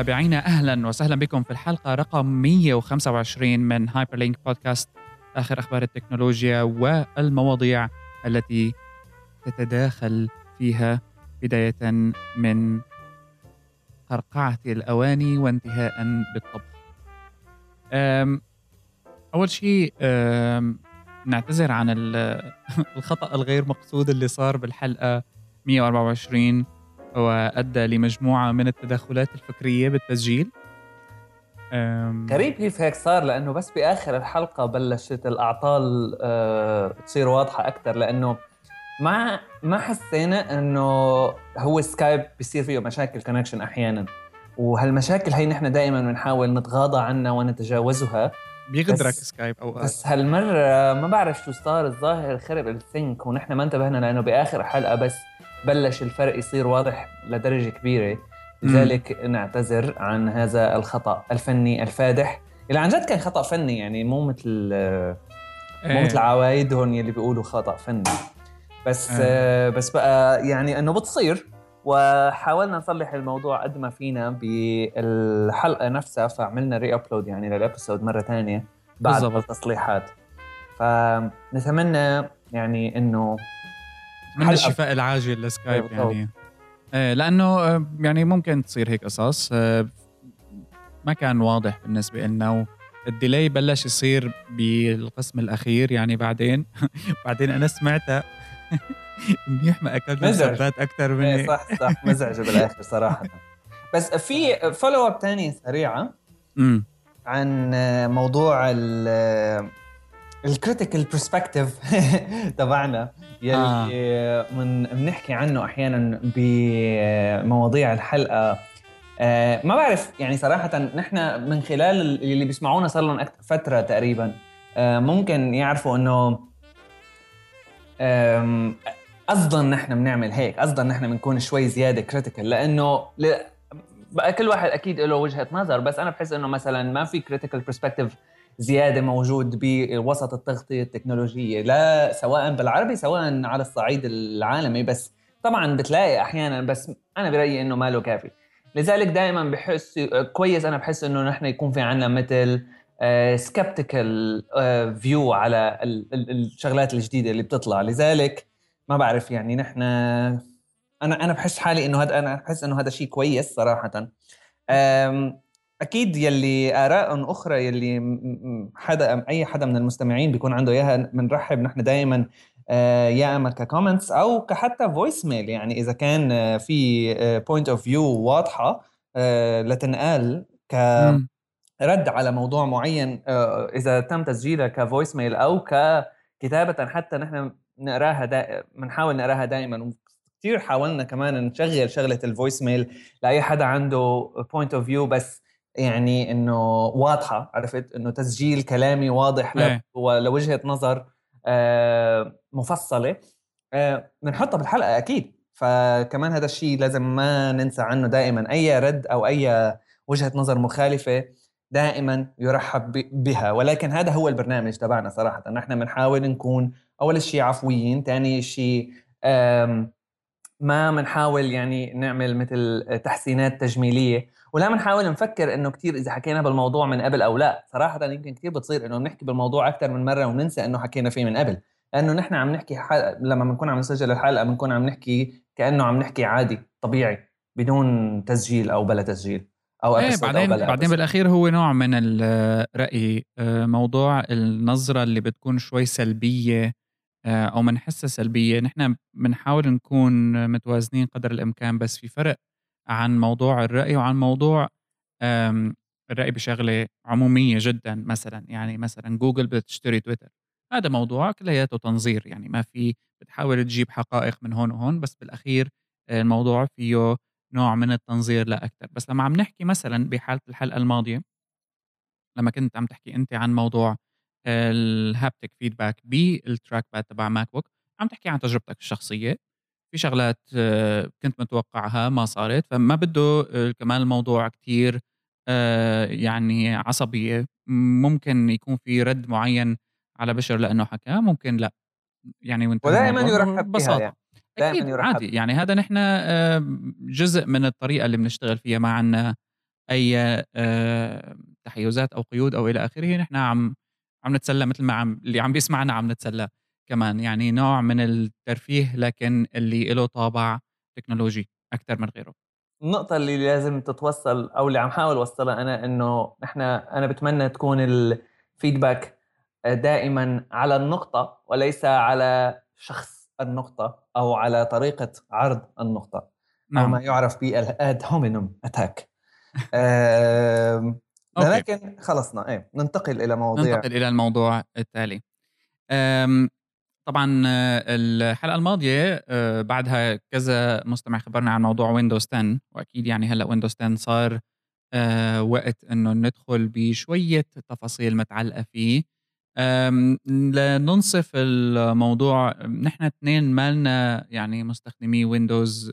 متابعينا أهلا وسهلا بكم في الحلقة رقم 125 من Hyperlink بودكاست آخر أخبار التكنولوجيا والمواضيع التي تتداخل فيها بداية من قرقعة الأواني وانتهاء بالطبخ. أول شيء نعتذر عن ال- الخطأ الغير مقصود اللي صار بالحلقة 124 وأدى لمجموعة من التدخلات الفكرية بالتسجيل. غريب كيف هيك صار؟ لأنه بس بآخر الحلقة بلشت الأعطال آه، تصير واضحة أكثر لأنه ما ما حسينا إنه هو سكايب بيصير فيه مشاكل connection أحيانا. وهالمشاكل هي نحن دائما بنحاول نتغاضى عنها ونتجاوزها. بيغدرك بس- سكايب اوقات بس هالمرة ما بعرف شو صار الظاهر خرب ال sync ونحن ما انتبهنا لأنه بآخر حلقة بس بلش الفرق يصير واضح لدرجة كبيرة لذلك نعتذر عن هذا الخطأ الفني الفادح اللي عن جد كان خطأ فني يعني مو مثل مو إيه. مثل عوايدهم يلي بيقولوا خطأ فني بس آه. آه. بس بقى يعني إنه بتصير وحاولنا نصلح الموضوع قد ما فينا بالحلقة نفسها فعملنا re-upload يعني لل episode مرة ثانية بعد بالضبط. التصليحات فنتمنى يعني إنه من الشفاء العاجل لسكايب. يعني. إيه، لأنه آه، يعني ممكن تصير هيك قصص آه، ما كان واضح بالنسبة لنا ال delay بلش يصير بالقسم الأخير يعني بعدين. بعدين أنا سمعتها. منيح ما اكلنا مزعج. سبات أكثر من إيه هيك صح صح. مزعجه بالآخر صراحة. بس في follow up ثانية سريعه أمم، عن موضوع ال ال critical perspective تبعنا يلي من بنحكي عنه أحيانا بمواضيع الحلقة آه، ما بعرف يعني صراحة نحن من خلال اللي بيسمعونا صار لهم فترة تقريبا آه، ممكن يعرفوا إنه قصدا نحن بنعمل هيك قصدا نحن بنكون شوي زيادة critical لأنه. بقى كل واحد أكيد له وجهة نظر بس أنا بحس إنه مثلا ما في critical perspective زيادة موجود بوسط التغطية التكنولوجية لا سواء بالعربي سواء على الصعيد العالمي بس طبعا بتلاقي أحيانا بس أنا برأيي إنه ما له كافي. لذلك دائما بحس كويس أنا بحس إنه نحن يكون في عنا مثل skeptical view على ال- ال- الشغلات الجديدة اللي بتطلع. لذلك ما بعرف يعني نحن أنا أنا بحس حالي إنه هذا أنا بحس إنه هذا شيء كويس صراحة. أكيد يلي آراء أخرى يلي حدا أي حدا من المستمعين بيكون عنده إياها بنرحب نحن دائما يا أما ك comments أو كحتى voice mail يعني إذا كان آه، في point of view واضحة آه، لتنقال ك. رد على موضوع معين آه، إذا تم تسجيلها ك voice mail أو ككتابة حتى نحن نقراها. بنحاول نقراها دائما كثير حاولنا كمان نشغل شغلة ال voice mail لأي حدا عنده point of view بس يعني إنه واضحة عرفت؟ إنه تسجيل كلامي واضح. إيه. ولوجهه نظر آه، مفصلة. آه، بنحطها بالحلقة أكيد. فكمان هذا الشيء لازم ما ننسى عنه دائما. أي رد أو أي وجهة نظر مخالفة دائما يرحب بها. ولكن هذا هو البرنامج تبعنا صراحة. نحن بنحاول نكون أول شيء عفويين ثاني شيء ما بنحاول يعني نعمل مثل تحسينات تجميلية. ولا بنحاول نفكر إنه كثير إذا حكينا بالموضوع من قبل أو لا. صراحة يمكن كثير بتصير إنه بنحكي بالموضوع أكثر من مرة وننسى إنه حكينا فيه من قبل. لأنه نحن عم نحكي حل... لما بنكون عم نسجل الحلقة بنكون عم نحكي كأنه عم نحكي عادي طبيعي بدون تسجيل أو بلا تسجيل أو إيه episode أو بعدين بلا بعدين. بالأخير هو نوع من الراي آه، موضوع النظرة اللي بتكون شوي سلبية آه، أو بنحسها سلبية. نحن بنحاول نكون متوازنين قدر الإمكان بس في فرق عن موضوع الرأي وعن موضوع آم، الرأي بشغلة عمومية جدا مثلا. يعني مثلا جوجل بتشتري تويتر. هذا موضوع كلياته تنظير. يعني ما في بتحاول تجيب حقائق من هون وهون بس بالأخير آه، الموضوع فيه نوع من التنظير لا أكثر بس لما عم نحكي مثلا بحالة الحلقة الماضية لما كنت عم تحكي أنت عن موضوع ال haptic feedback بال trackpad تبع MacBook عم تحكي عن تجربتك الشخصية. في شغلات آه، كنت متوقعها ما صارت فما بده آه، كمان الموضوع كتير آه، يعني عصبية. ممكن يكون في رد معين على بشر لأنه حكى ممكن لأ. يعني وانت ودائما يرحب بها يعني. دائما أكيد يرحب عادي. يعني هذا نحن جزء من الطريقة اللي بنشتغل فيها. ما عنا آه، تحيزات أو قيود أو إلى آخره نحن عم عم نتسلى مثل ما عم اللي عم بيسمعنا عم نتسلى. كمان يعني نوع من الترفيه لكن اللي له طابع تكنولوجي أكثر من غيره. النقطة اللي لازم تتوصل أو اللي عم حاول أوصلها أنا إنه نحن أنا بتمنى تكون الفيدباك دائما على النقطة وليس على شخص النقطة أو على طريقة عرض النقطة نعم. أو ما يعرف بال ad hominem attack لكن خلصنا إيه ننتقل إلى مواضيع ننتقل إلى الموضوع التالي. طبعا الحلقة الماضية آه، بعدها كذا مستمع خبرنا عن موضوع ويندوز 10 وأكيد يعني هلأ ويندوز 10 صار آه، وقت إنه ندخل بشوية تفاصيل متعلقة فيه. لننصف الموضوع نحن اثنين مالنا يعني مستخدمي ويندوز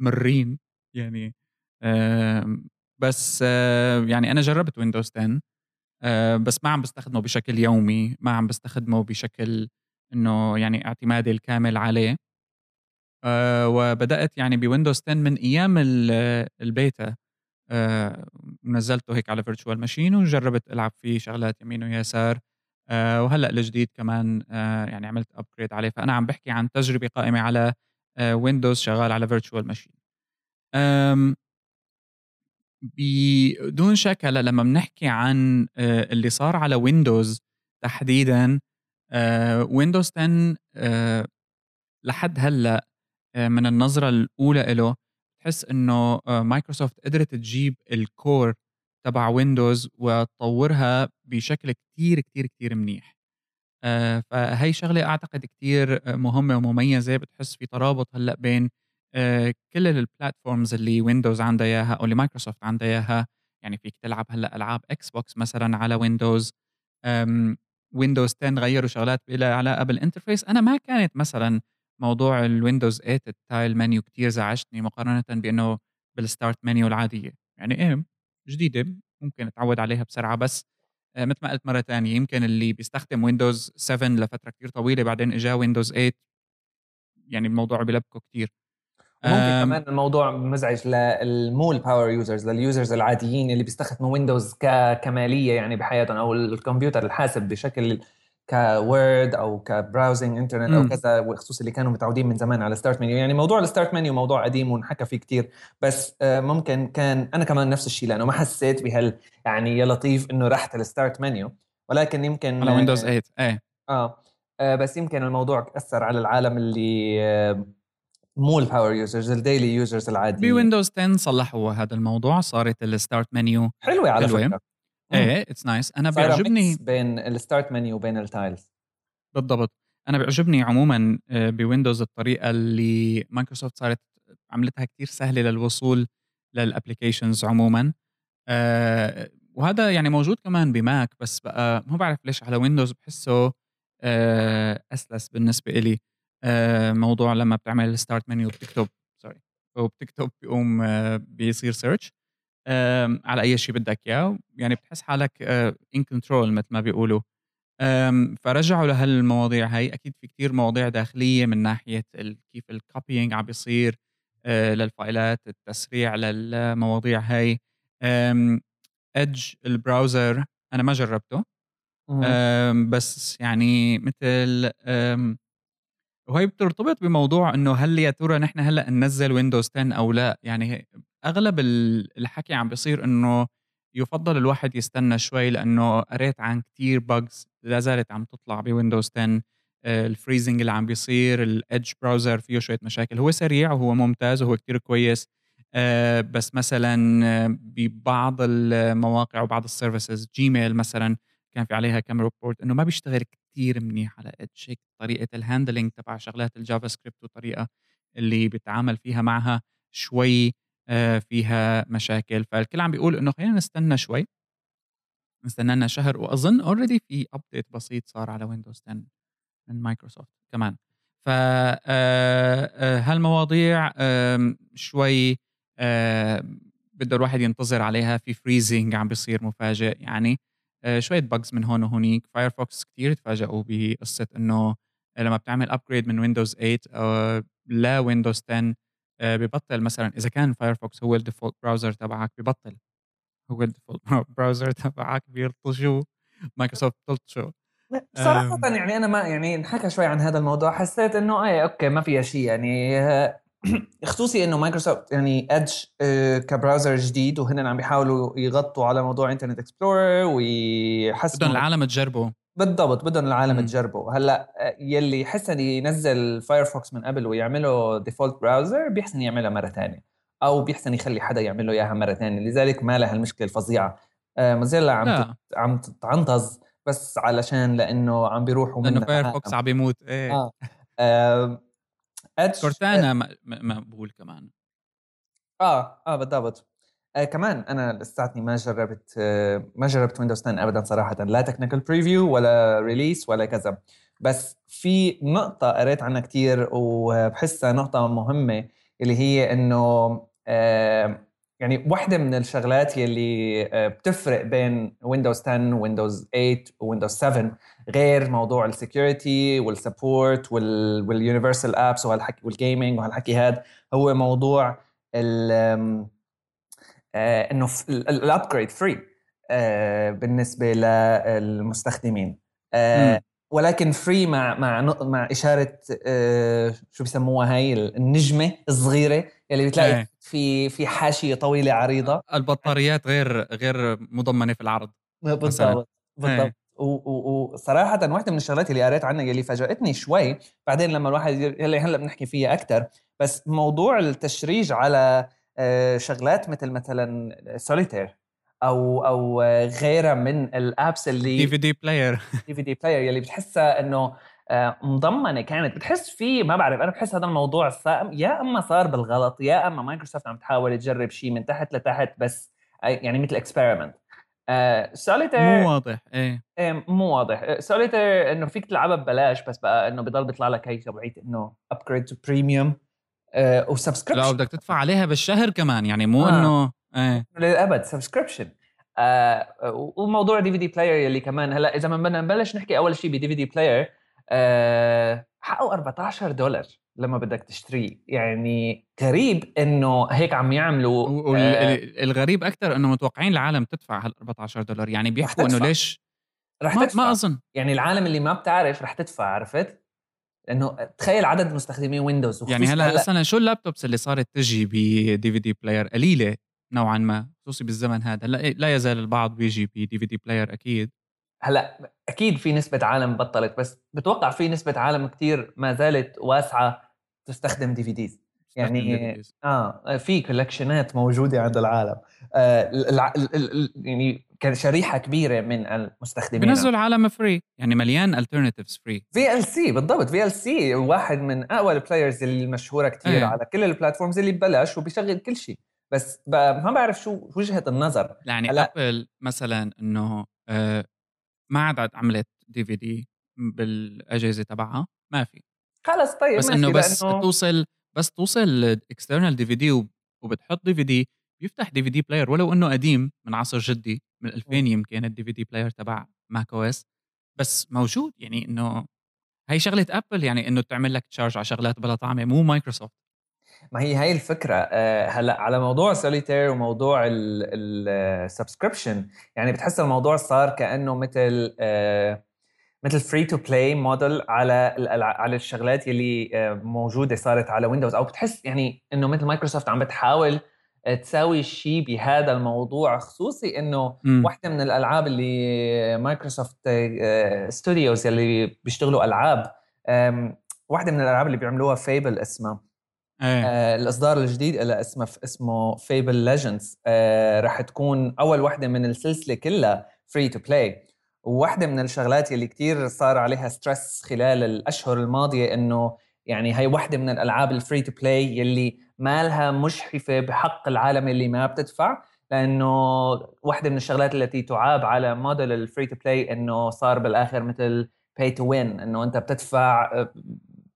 مرين يعني بس آه، يعني أنا جربت ويندوز 10 بس ما عم بستخدمه بشكل يومي ما عم بستخدمه بشكل إنه يعني اعتمادي الكامل عليه. أه وبدأت يعني بويندوز 10 من أيام البيتا. أه نزلته هيك على virtual machine وجربت ألعب فيه شغلات يمين ويسار. أه وهلأ الجديد كمان أه يعني عملت upgrade عليه. فأنا عم بحكي عن تجربة قائمة على ويندوز أه شغال على virtual machine بدون شك هلأ لما بنحكي عن أه اللي صار على ويندوز تحديدا ويندوز 10 uh, لحد هلأ uh, من النظرة الأولى له تحس إنه مايكروسوفت قدرت تجيب ال core تبع ويندوز وتطورها بشكل كتير كتير كتير منيح. فهي شغلة أعتقد كتير مهمة ومميزة بتحس في ترابط هلأ بين كل ال platforms اللي ويندوز عندها إياها أو اللي مايكروسوفت عندها إياها. يعني فيك تلعب هلأ ألعاب Xbox مثلا على ويندوز ويندوز 10 غيروا شغلات لها علاقه بال interface أنا ما كانت مثلا موضوع الويندوز 8 ال tile menu كتير زعجتني مقارنة بأنه بال start menu العادية. يعني إيه جديدة ممكن أتعود عليها بسرعة بس آه، مثل ما قلت مرة ثانية يمكن اللي بيستخدم ويندوز 7 لفترة كتير طويلة بعدين اجاه ويندوز 8 يعني الموضوع بلبكه كتير. ممكن كمان الموضوع مزعج للمو ال power users لل users العاديين اللي بيستخدموا ويندوز ككماليه يعني بحياتهم أو الكمبيوتر الحاسب بشكل ك Word أو ك browsing internet أو كذا وخصوصا اللي كانوا متعودين من زمان على start menu يعني موضوع ال start menu موضوع قديم ونحكى فيه كتير بس آه، ممكن كان أنا كمان نفس الشيء لأنه ما حسيت بهال يعني يا لطيف إنه رحت ال start menu ولكن يمكن على ويندوز 8 إيه. آه, آه بس يمكن الموضوع أثر على العالم اللي مو ال power users ال daily users العاديين. بويندوز 10 صلحوا هذا الموضوع صارت ال start menu حلوة على حلوة. فكرة. إيه it's nice أنا بيعجبني بين ال start menu وبين ال tiles بالضبط. أنا بيعجبني عموما آه، بويندوز الطريقة اللي مايكروسوفت صارت عملتها كتير سهلة للوصول لل applications عموما. أه وهذا يعني موجود كمان بماك بس بقى ما بعرف ليش على ويندوز بحسه أه أسلس بالنسبة إلي. موضوع لما بتعمل start menu بتكتب سوري وبتكتب بيقوم آه، بيصير search على أي شيء بدك إياه يعني بتحس حالك in control مثل ما بيقولوا. فرجعوا لهالمواضيع هاي. أكيد في كتير مواضيع داخلية من ناحية كيف ال copying عم بيصير آه، لل file ات التسريع للمواضيع هاي. Edge ال browser أنا ما جربته. بس يعني مثل وهي بترتبط بموضوع إنه هل يا ترى نحن هلأ ننزل ويندوز 10 أو لا؟ يعني أغلب الحكي عم بيصير إنه يفضل الواحد يستنى شوي لأنه قريت عن كتير bugs لا زالت عم تطلع بويندوز 10 ال freezing اللي عم بيصير ال Edge browser فيه شوية مشاكل. هو سريع وهو ممتاز وهو كتير كويس. آه، بس مثلا ببعض المواقع وبعض ال services Gmail مثلا كان في عليها كم report إنه ما بيشتغل كثير منيح على Edge هيك طريقة ال handling تبع شغلات ال JavaScript والطريقة اللي بيتعامل فيها معها شوي آه، فيها مشاكل. فالكل عم بيقول إنه خلينا نستنى شوي. نستنى لنا شهر وأظن already في update بسيط صار على Windows 10 من مايكروسوفت كمان. ف آه، آه، هالمواضيع شوي بده الواحد ينتظر عليها. في freezing عم بيصير مفاجئ يعني. شوية bugs من هون وهونيك. Firefox كثير تفاجئوا بقصة إنه لما بتعمل upgrade من Windows 8 أو ل Windows 10 ببطل مثلا إذا كان Firefox هو ال default browser تبعك ببطل. هو ال default browser تبعك بيلطشوا. مايكروسوفت بتلطشه صراحة يعني أنا ما يعني انحكى شوي عن هذا الموضوع. حسيت إنه إيه okay ما فيها شيء يعني خصوصي إنه مايكروسوفت يعني Edge آه، ك browser جديد وهن عم بيحاولوا يغطوا على موضوع Internet Explorer ويحسنوا بدهم العالم تجربه. بالضبط بدهم العالم تجربه. هلأ يلي يحسن ينزل Firefox من قبل ويعمله default browser بيحسن يعملها مرة ثانية أو بيحسن يخلي حدا يعمل له إياها مرة ثانية لذلك ما لها المشكلة الفظيعة. آه، Mozilla عم لا. عم تتعنطز بس علشان لأنه عم بيروحوا لأنه Firefox عم بيموت. إيه. آه, آه. Cortana مقبول كمان. آه آه بالضبط. آه كمان أنا لساتني ما جربت آه ما جربت Windows 10 ابدا صراحة. لا technical preview ولا release ولا كذا. بس في نقطة قريت عنها كثير وبحسها نقطة مهمة اللي هي إنه آه يعني واحدة من الشغلات يلي آه، بتفرق بين Windows 10 Windows 8 Windows 7 غير موضوع ال security وال support وال universal apps وهالحكي وال gaming وهالحكي هذا هو موضوع ال آه، إنه ال upgrade free آه، بالنسبة للمستخدمين. ولكن free مع مع مع إشارة شو بسموها هاي النجمة الصغيرة يلي بتلاقي إيه. في في حاشية طويلة عريضة البطاريات غير غير مضمنة في العرض بالضبط بالضبط إيه. وصراحة واحدة من الشغلات اللي قريت عنها اللي فاجأتني شوي بعدين لما الواحد يلي هلأ بنحكي فيها أكثر بس موضوع ال charge على آه، شغلات مثل مثلا سوليتير أو أو غيرها من ال apps اللي DVD player DVD player يلي بتحسها إنه آه، مضمنة كانت. بتحس في ما بعرف أنا بحس هذا الموضوع يا أما صار بالغلط يا أما مايكروسوفت عم تحاول تجرب شيء من تحت لتحت بس يعني مثل experiment Solitaire مو واضح إيه, إيه مو واضح. سوليتير إنه فيك تلعبها ببلاش بس بقى إنه بضل بيطلع لك هي تبعيت إنه upgrade to premium و subscription لا بدك تدفع عليها بالشهر كمان يعني مو آه. إنه إيه. للأبد subscription آه وموضوع DVD player يلي كمان هلأ إذا ما بدنا نبلش نحكي أول شيء ب DVD player آه حقه 14 دولار لما بدك تشتريه. يعني غريب إنه هيك عم يعملوا والغريب آه أكثر إنه متوقعين العالم تدفع هال 14 دولار. يعني بيحكوا إنه ليش؟ رح ما تدفع. ما أظن. يعني العالم اللي ما بتعرف رح تدفع عرفت؟ لأنه تخيل عدد مستخدمين Windows يعني هلا مثلا شو ال laptops اللي صارت تجي ب DVD player قليلة نوعا ما خصوصي بالزمن هذا. لا, لا يزال البعض بيجي ب DVD player أكيد. هلا أكيد في نسبة عالم بطلت بس بتوقع في نسبة عالم كتير ما زالت واسعة تستخدم DVDs يعني آه في collectionات موجودة عند العالم. آه يعني كان شريحة كبيرة من المستخدمين. بنزلوا العالم free يعني مليان alternatives free VLC بالضبط. VLC واحد من أقوى ال players المشهورة كثير إيه. على كل ال platforms اللي ببلاش وبيشغل كل شيء. بس ما بعرف شو وجهة النظر. يعني هلا Apple مثلا إنه آه ما عاد عملت DVD بالأجهزة تبعها ما في. خلص طيب بس إنه بس لأنه... توصل بس توصل external DVD وبتحط DVD بيفتح DVD player ولو إنه قديم من عصر جدي من 2000 يمكن ال DVD player تبع Mac OS بس موجود يعني إنه هي شغلة Apple يعني إنه تعمل لك charge على شغلات بلا طعمة مو مايكروسوفت ما هي هاي الفكرة. آه، هلا على موضوع سوليتير وموضوع ال subscription يعني بتحس الموضوع صار كأنه مثل آه، مثل free to play model على على الشغلات يلي آه، موجودة صارت على Windows أو بتحس يعني إنه مثل مايكروسوفت عم بتحاول تساوي شيء بهذا الموضوع خصوصي إنه. واحدة من الألعاب اللي Microsoft Studios يلي بيشتغلوا ألعاب واحدة من الألعاب اللي بيعملوها Fable اسمها. أيه. آه الإصدار الجديد اللي اسمه اسمه Fable Legends آه راح تكون أول وحده من السلسلة كلها free to play وواحدة من الشغلات اللي كتير صار عليها stress خلال الأشهر الماضية إنه يعني هي واحدة من الألعاب ال free to play يلي مالها مجحفه بحق العالم اللي ما بتدفع لأنه واحدة من الشغلات التي تعاب على model ال free to play إنه صار بالآخر مثل pay to win إنه أنت بتدفع آه،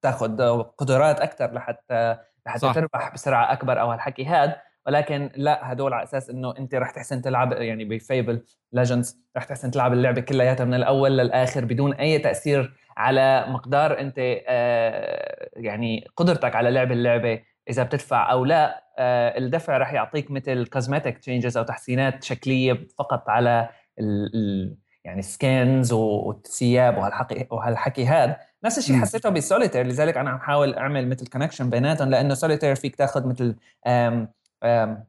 تاخذ قدرات أكثر لحتى لحتى صح. تربح بسرعة أكبر أو هالحكي هذا ولكن لا هدول على أساس إنه أنت رح تحسن تلعب يعني ب Fable Legends رح تحسن تلعب اللعبة كلياتها من الأول للآخر بدون أي تأثير على مقدار أنت آه، يعني قدرتك على لعب اللعبة إذا بتدفع أو لا آه، الدفع راح يعطيك مثل cosmetic changes أو تحسينات شكلية فقط على ال ال يعني skins والثياب وهالحكي وهالحكي هذا نفس الشيء حسيته بسوليتير لذلك أنا عم حاول أعمل مثل connection بيناتهم لأنه سوليتير فيك تاخذ مثل آم آم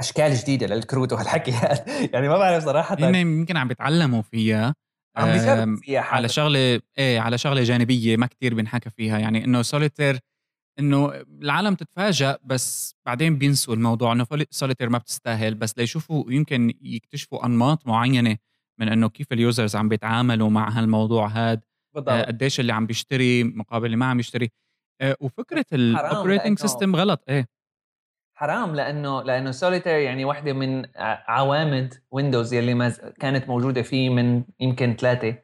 أشكال جديدة للكروت وهالحكي هذا يعني ما بعرف صراحة. هن يمكن عم بيتعلموا فيها عم بيجربوا فيها على شغلة إيه على شغلة جانبية ما كتير بنحكى فيها. يعني إنه سوليتير إنه العالم تتفاجأ بس بعدين بينسوا الموضوع. إنه سوليتير ما بتستاهل بس ليشوفوا يمكن يكتشفوا أنماط معينة من إنه كيف ال users عم بيتعاملوا مع هالموضوع هذا آه قديش اللي عم بيشتري مقابل اللي ما عم يشتري. آه وفكرة ال operating system غلط إيه. حرام لأنه لأنه سوليتير يعني واحدة من عواميد ويندوز يلي ما كانت موجودة فيه من يمكن ثلاثة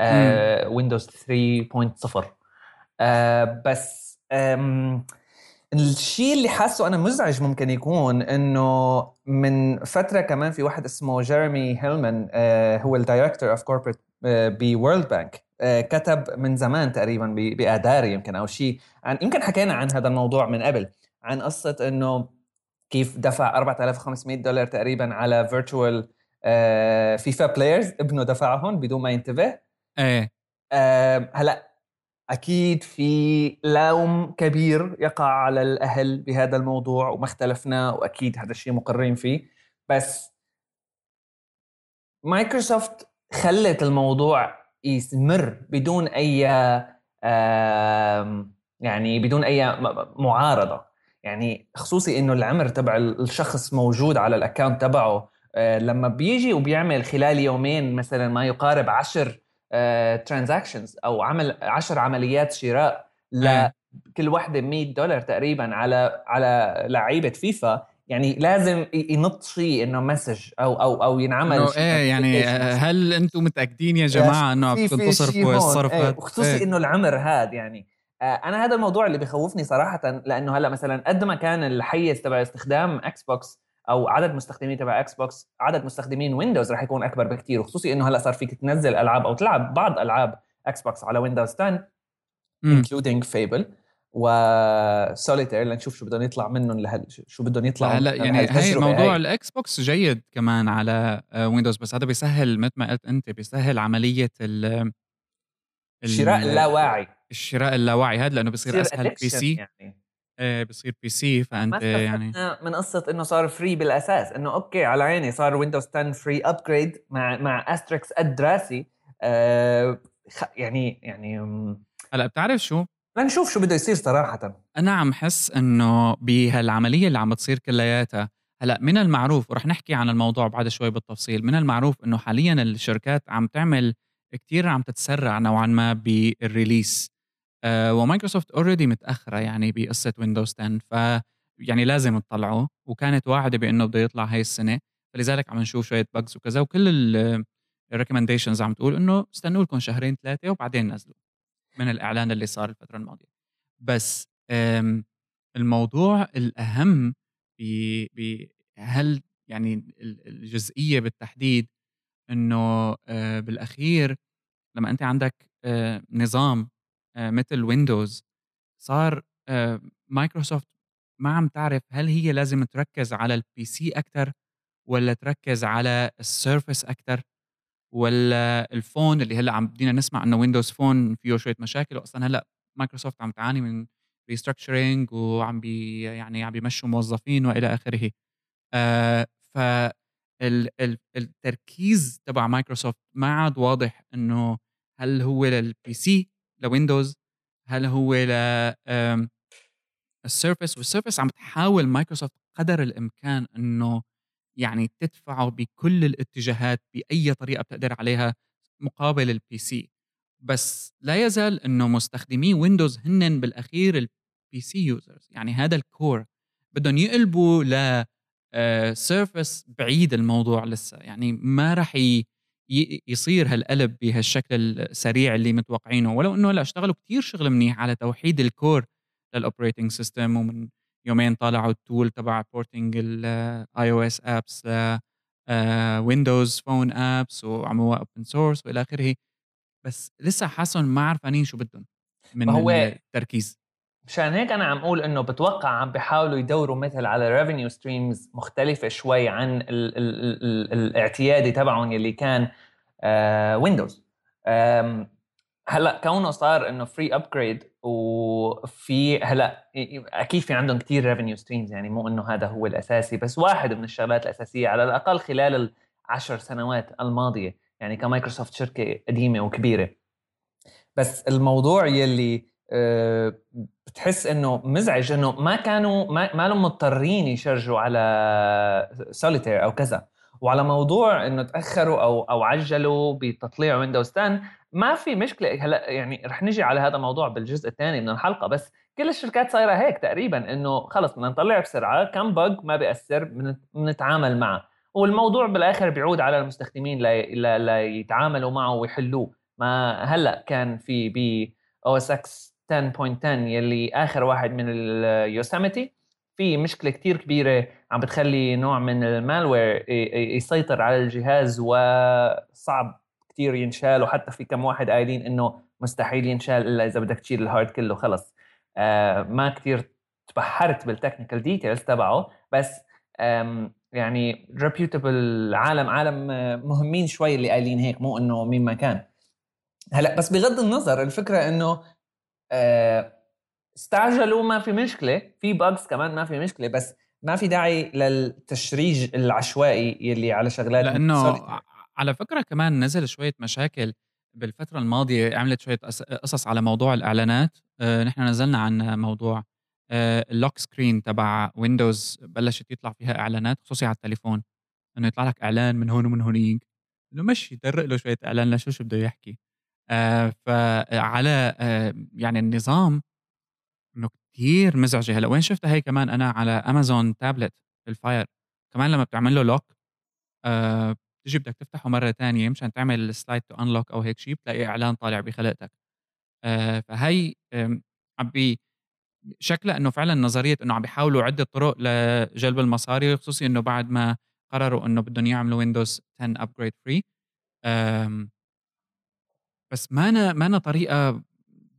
آه ويندوز 3.0 آه بس الشيء اللي حاسه أنا مزعج ممكن يكون إنه من فترة كمان في واحد اسمه جيرمي هيلمان آه هو ال director of corporate World Bank كتب من زمان تقريبا بادار يمكن أو شيء يمكن حكينا عن هذا الموضوع من قبل عن قصة إنه كيف دفع 4500 دولار تقريبا على virtual FIFA players ابنه دفعهم بدون ما ينتبه. إيه. آه هلأ أكيد في لوم كبير يقع على الأهل بهذا الموضوع وما اختلفنا وأكيد هذا الشيء مقرين فيه. بس مايكروسوفت خلت الموضوع يستمر بدون أي يعني بدون أي معارضة. يعني خصوصي إنه العمر تبع الشخص موجود على ال account تبعه آه، لما بيجي وبيعمل خلال يومين مثلا ما يقارب عشر transactions آه، أو عمل عشر عمليات شراء لكل وحده 100 دولار تقريبا على على لعيبة فيفا. يعني لازم ينط شيء إنه message أو أو أو ينعمل إنه إيه يعني هل أنتم متأكدين يا جماعة إنه عم تصرفوا الصرف وخصوصي إيه. إنه العمر هذا يعني. آه، أنا هذا الموضوع اللي بخوفني صراحة لأنه هلأ مثلا قد ما كان الحيز تبع استخدام إكس بوكس أو عدد مستخدمين تبع إكس بوكس عدد مستخدمين ويندوز رح يكون أكبر بكثير وخصوصي إنه هلأ صار فيك تنزل ألعاب أو تلعب بعض ألعاب إكس بوكس على ويندوز 10 including Fable وسوليتير لنشوف شو بدهم يطلع منهم لهال شو بدهم يطلعوا لا يعني هي موضوع الاكس بوكس جيد كمان على ويندوز بس هذا بيسهل مثل ما قلت أنت بيسهل عملية ال الشراء اللاواعي. الشراء اللاواعي هذا لأنه بصير أسهل PC يعني. إيه بصير PC فأنت يعني من قصة إنه صار free بالأساس إنه أوكي على عيني صار ويندوز 10 free upgrade مع مع asterisk قد راسي آه يعني يعني هلأ بتعرف شو؟ لنشوف شو بده يصير صراحة أنا عم حس إنه بهالعملية اللي عم بتصير كلياتها هلأ من المعروف ورح نحكي عن الموضوع بعد شوي بالتفصيل من المعروف إنه حاليا الشركات عم تعمل كتير عم تتسرع نوعا ما بال release آه ومايكروسوفت already متأخرة يعني بقصة ويندوز 10 ف يعني لازم تطلعه. وكانت واعدة بإنه بده يطلع هاي السنة. فلذلك عم نشوف شوية bugs وكذا. وكل ال recommendations عم تقول إنه استنوا لكم شهرين ثلاثة وبعدين نزلوا من الإعلان اللي صار الفترة الماضية. بس الموضوع الأهم ب هل يعني الجزئية بالتحديد إنه آه، بالأخير لما أنت عندك آه، نظام آه، مثل ويندوز صار مايكروسوفت ما عم تعرف هل هي لازم تركز على ال PC أكثر ولا تركز على ال Surface أكثر ولا ال phone اللي هلأ عم بدينا نسمع إنه ويندوز phone فيه شوية مشاكل واصلا هلأ مايكروسوفت عم تعاني من restructuring وعم بي يعني عم بيمشوا موظفين وإلى آخره. آه ف التركيز تبع مايكروسوفت ما عاد واضح إنه هل هو لل PC لويندوز هل هو ل ال Surface وال Surface عم تحاول مايكروسوفت قدر الإمكان إنه يعني تدفعه بكل الاتجاهات بأي طريقة بتقدر عليها مقابل ال PC بس لا يزال إنه مستخدمي ويندوز هن بالأخير ال PC users يعني هذا ال core بدهم يقلبوا ل Surface بعيد الموضوع لسه يعني ما راح يصير هالقلب بهالشكل السريع اللي متوقعينه. ولو إنه هلا اشتغلوا كثير شغل منيح على توحيد ال core لل operating system ومن يومين طالعوا ال tool تبع porting ال iOS apps Windows Phone apps وعملوها open source وإلى آخره. بس لسه حاسهم ما عرفانين شو بدهم من هو التركيز. مشان هيك أنا عم أقول إنه بتوقع عم بيحاولوا يدوروا مثل على revenue streams مختلفة شوي عن ال ال ال ال الاعتيادي تبعهم يلي كان Windows آه هلأ كونه صار إنه free upgrade وفي هلأ أكيد في عندهم كثير revenue streams يعني مو إنه هذا هو الأساسي بس واحد من الشغلات الأساسية على الأقل خلال العشر سنوات الماضية يعني كمايكروسوفت شركة قديمة وكبيرة. بس الموضوع يلي بتحس إنه مزعج إنه ما كانوا ما, ما لهم مضطرين ي charge وا على سوليتير أو كذا. وعلى موضوع إنه تأخروا أو أو عجلوا بتطليع Windows 10 ما في مشكلة. هلا يعني رح نجي على هذا الموضوع بالجزء الثاني من الحلقة بس كل الشركات صايرة هيك تقريبا إنه خلص بدنا نطلع بسرعة كم bug ما بيأثر بنتعامل معه. والموضوع بالآخر بيعود على المستخدمين ليتعاملوا معه ويحلوه. ما هلا كان في ب OS X 10.10 يلي آخر واحد من ال Yosemite في مشكلة كثير كبيرة عم بتخلي نوع من ال malware يسيطر على الجهاز وصعب كثير ينشال وحتى في كم واحد قايلين إنه مستحيل ينشال إلا إذا بدك تشيل ال hard كله خلص. آه ما كثير تبحرت بال technical details تبعه بس يعني reputable عالم عالم مهمين شوي اللي قايلين هيك مو إنه مين ما كان. هلأ بس بغض النظر الفكرة إنه آه استعجلوا ما في مشكلة في bugs كمان ما في مشكلة بس ما في داعي لل charge العشوائي يلي على شغلات لأنه على فكرة كمان نزل شوية مشاكل بالفترة الماضية عملت شوية قصص على موضوع الإعلانات. آه نحن نزلنا عن موضوع آه ال lock screen تبع Windows بلشت يطلع فيها إعلانات خصوصي على التليفون إنه يطلع لك إعلان من هون ومن هونيك إنه مشي درق له شوية إعلان لشو شو بده يحكي. آه فعلى آه يعني النظام إنه كثير مزعجة. هلأ وين شفتها هي كمان؟ أنا على Amazon tablet ال Fire كمان لما بتعمل له lock آه بتجي بدك تفتحه مرة تانية مشان تعمل slide to unlock أو هيك شيء بتلاقي إعلان طالع بخلقتك. آه فهي عم بي شكلها إنه فعلا نظرية إنه عم بيحاولوا عدة طرق لجلب المصاري خصوصي إنه بعد ما قرروا إنه بدهم يعملوا Windows 10 upgrade free بس ما أنا ما أنا طريقة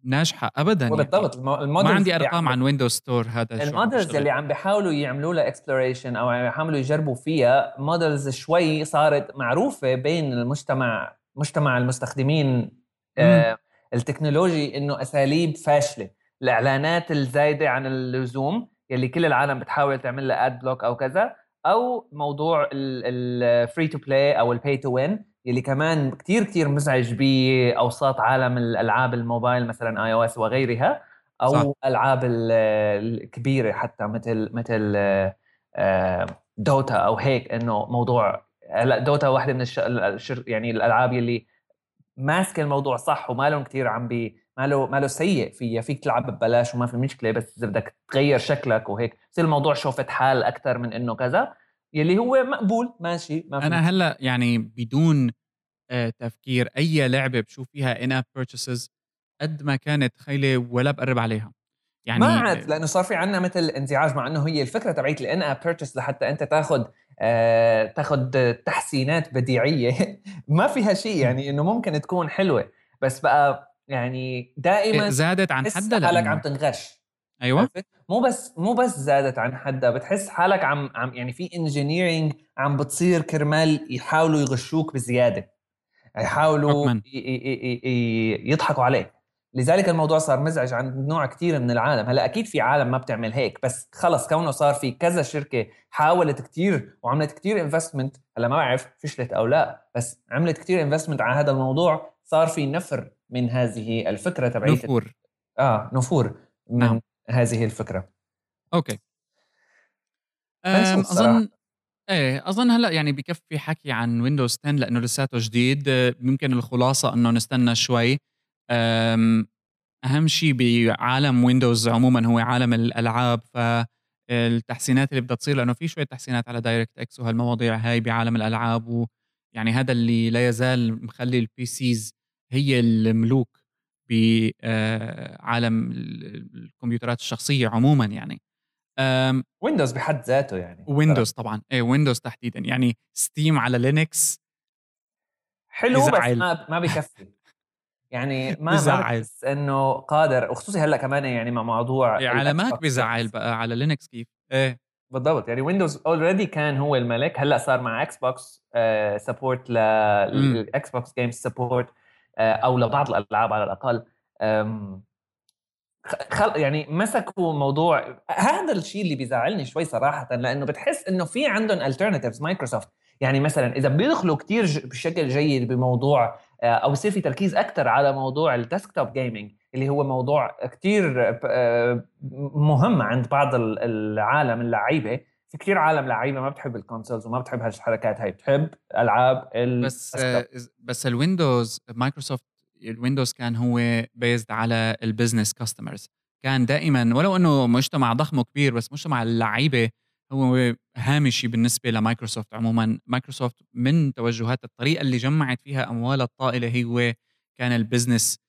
ناجحة ابدا يعني. بالضبط. ال models ما عندي أرقام عن Windows Store هذا ال models اللي عم بيحاولوا يعملوا لها exploration أو عم يحاولوا يجربوا فيها models شوي صارت معروفة بين المجتمع مجتمع المستخدمين آه التكنولوجي إنه أساليب فاشلة. الإعلانات الزايدة عن اللزوم يلي كل العالم بتحاول تعمل لها ad block أو كذا أو موضوع ال free to play أو ال pay to win يلي كمان كتير كتير مزعج بأوساط عالم الألعاب الموبايل مثلا iOS وغيرها أو صح. العاب الكبيرة حتى مثل مثل Dota أو هيك إنه موضوع هلأ Dota واحدة من الشر يعني الألعاب يلي ماسكة الموضوع صح وما لهم كثير عم بي ما له ما له سيء فيها فيك تلعب ببلاش وما في مشكلة بس إذا بدك تغير شكلك وهيك بصير الموضوع شوفة حال أكثر من إنه كذا يلي هو مقبول. ماشي ما أنا هلأ يعني بدون آه، تفكير أي لعبة بشوف فيها in-app purchases قد ما كانت خيالية ولا بقرب عليها. يعني ما عاد لأنه صار في عندنا مثل انزعاج مع إنه هي الفكرة تبعت ال in-app purchase لحتى أنت تاخذ آه تاخذ تحسينات بديعية. ما فيها شيء يعني إنه ممكن تكون حلوة. بس بقى يعني دائما زادت عن حدها حالك عم تنغش. أيوه. مو بس مو بس زادت عن حدها بتحس حالك عم عم يعني في engineering عم بتصير كرمال يحاولوا يغشوك بزيادة. يحاولوا يضحكوا عليك. لذلك الموضوع صار مزعج عند نوع كثير من العالم. هلأ أكيد في عالم ما بتعمل هيك بس خلص كونه صار في كذا شركة حاولت كثير وعملت كثير investment هلأ ما بعرف فشلت أو لا بس عملت كثير investment على هذا الموضوع صار في نفر من هذه الفكرة تبعت نفور. آه نفور. من نعم. هذه الفكرة. okay. أظن إيه أظن هلأ يعني بكفي حكي عن Windows 10 لأنه لساته جديد يمكن الخلاصة إنه نستنى شوي. أهم شيء بعالم Windows عموما هو عالم الألعاب فالتحسينات اللي بدها تصير لأنه في شوية تحسينات على DirectX وهالمواضيع هاي بعالم الألعاب ويعني هذا اللي لا يزال مخلي ال PCs هي الملوك. بعالم الكمبيوترات الشخصية عموما يعني. Windows بحد ذاته يعني. Windows طبعا. إيه Windows تحديدا. يعني Steam على Linux حلو بس ما ما بكفي يعني ما بزعل إنه قادر وخصوصي هلأ كمان يعني مع موضوع يعني على Mac بزعل بقى على Linux كيف؟ إيه. بالضبط. يعني Windows already كان هو الملك هلأ صار مع Xbox support لل Xbox games support أو لبعض الألعاب على الأقل خل يعني مسكوا موضوع هذا الشيء اللي بيزعلني شوي صراحة لأنه بتحس إنه في عندهم alternatives مايكروسوفت يعني مثلا إذا بيدخلوا كثير بشكل جيد بموضوع آه، أو بصير في تركيز أكثر على موضوع ال desktop gaming اللي هو موضوع كثير آه، مهم عند بعض العالم اللعيبة في كثير عالم لعيبة ما بتحب ال consoles وما بتحب هالحركات هاي بتحب ألعاب بس آه بس الويندوز مايكروسوفت الويندوز كان هو بيزد على ال business customers كان دائما ولو إنه مجتمع ضخم وكبير بس مجتمع اللعيبة هو هامشي بالنسبة لمايكروسوفت عموما. مايكروسوفت من توجهات الطريقة اللي جمعت فيها اموالها الطائلة هو كان ال business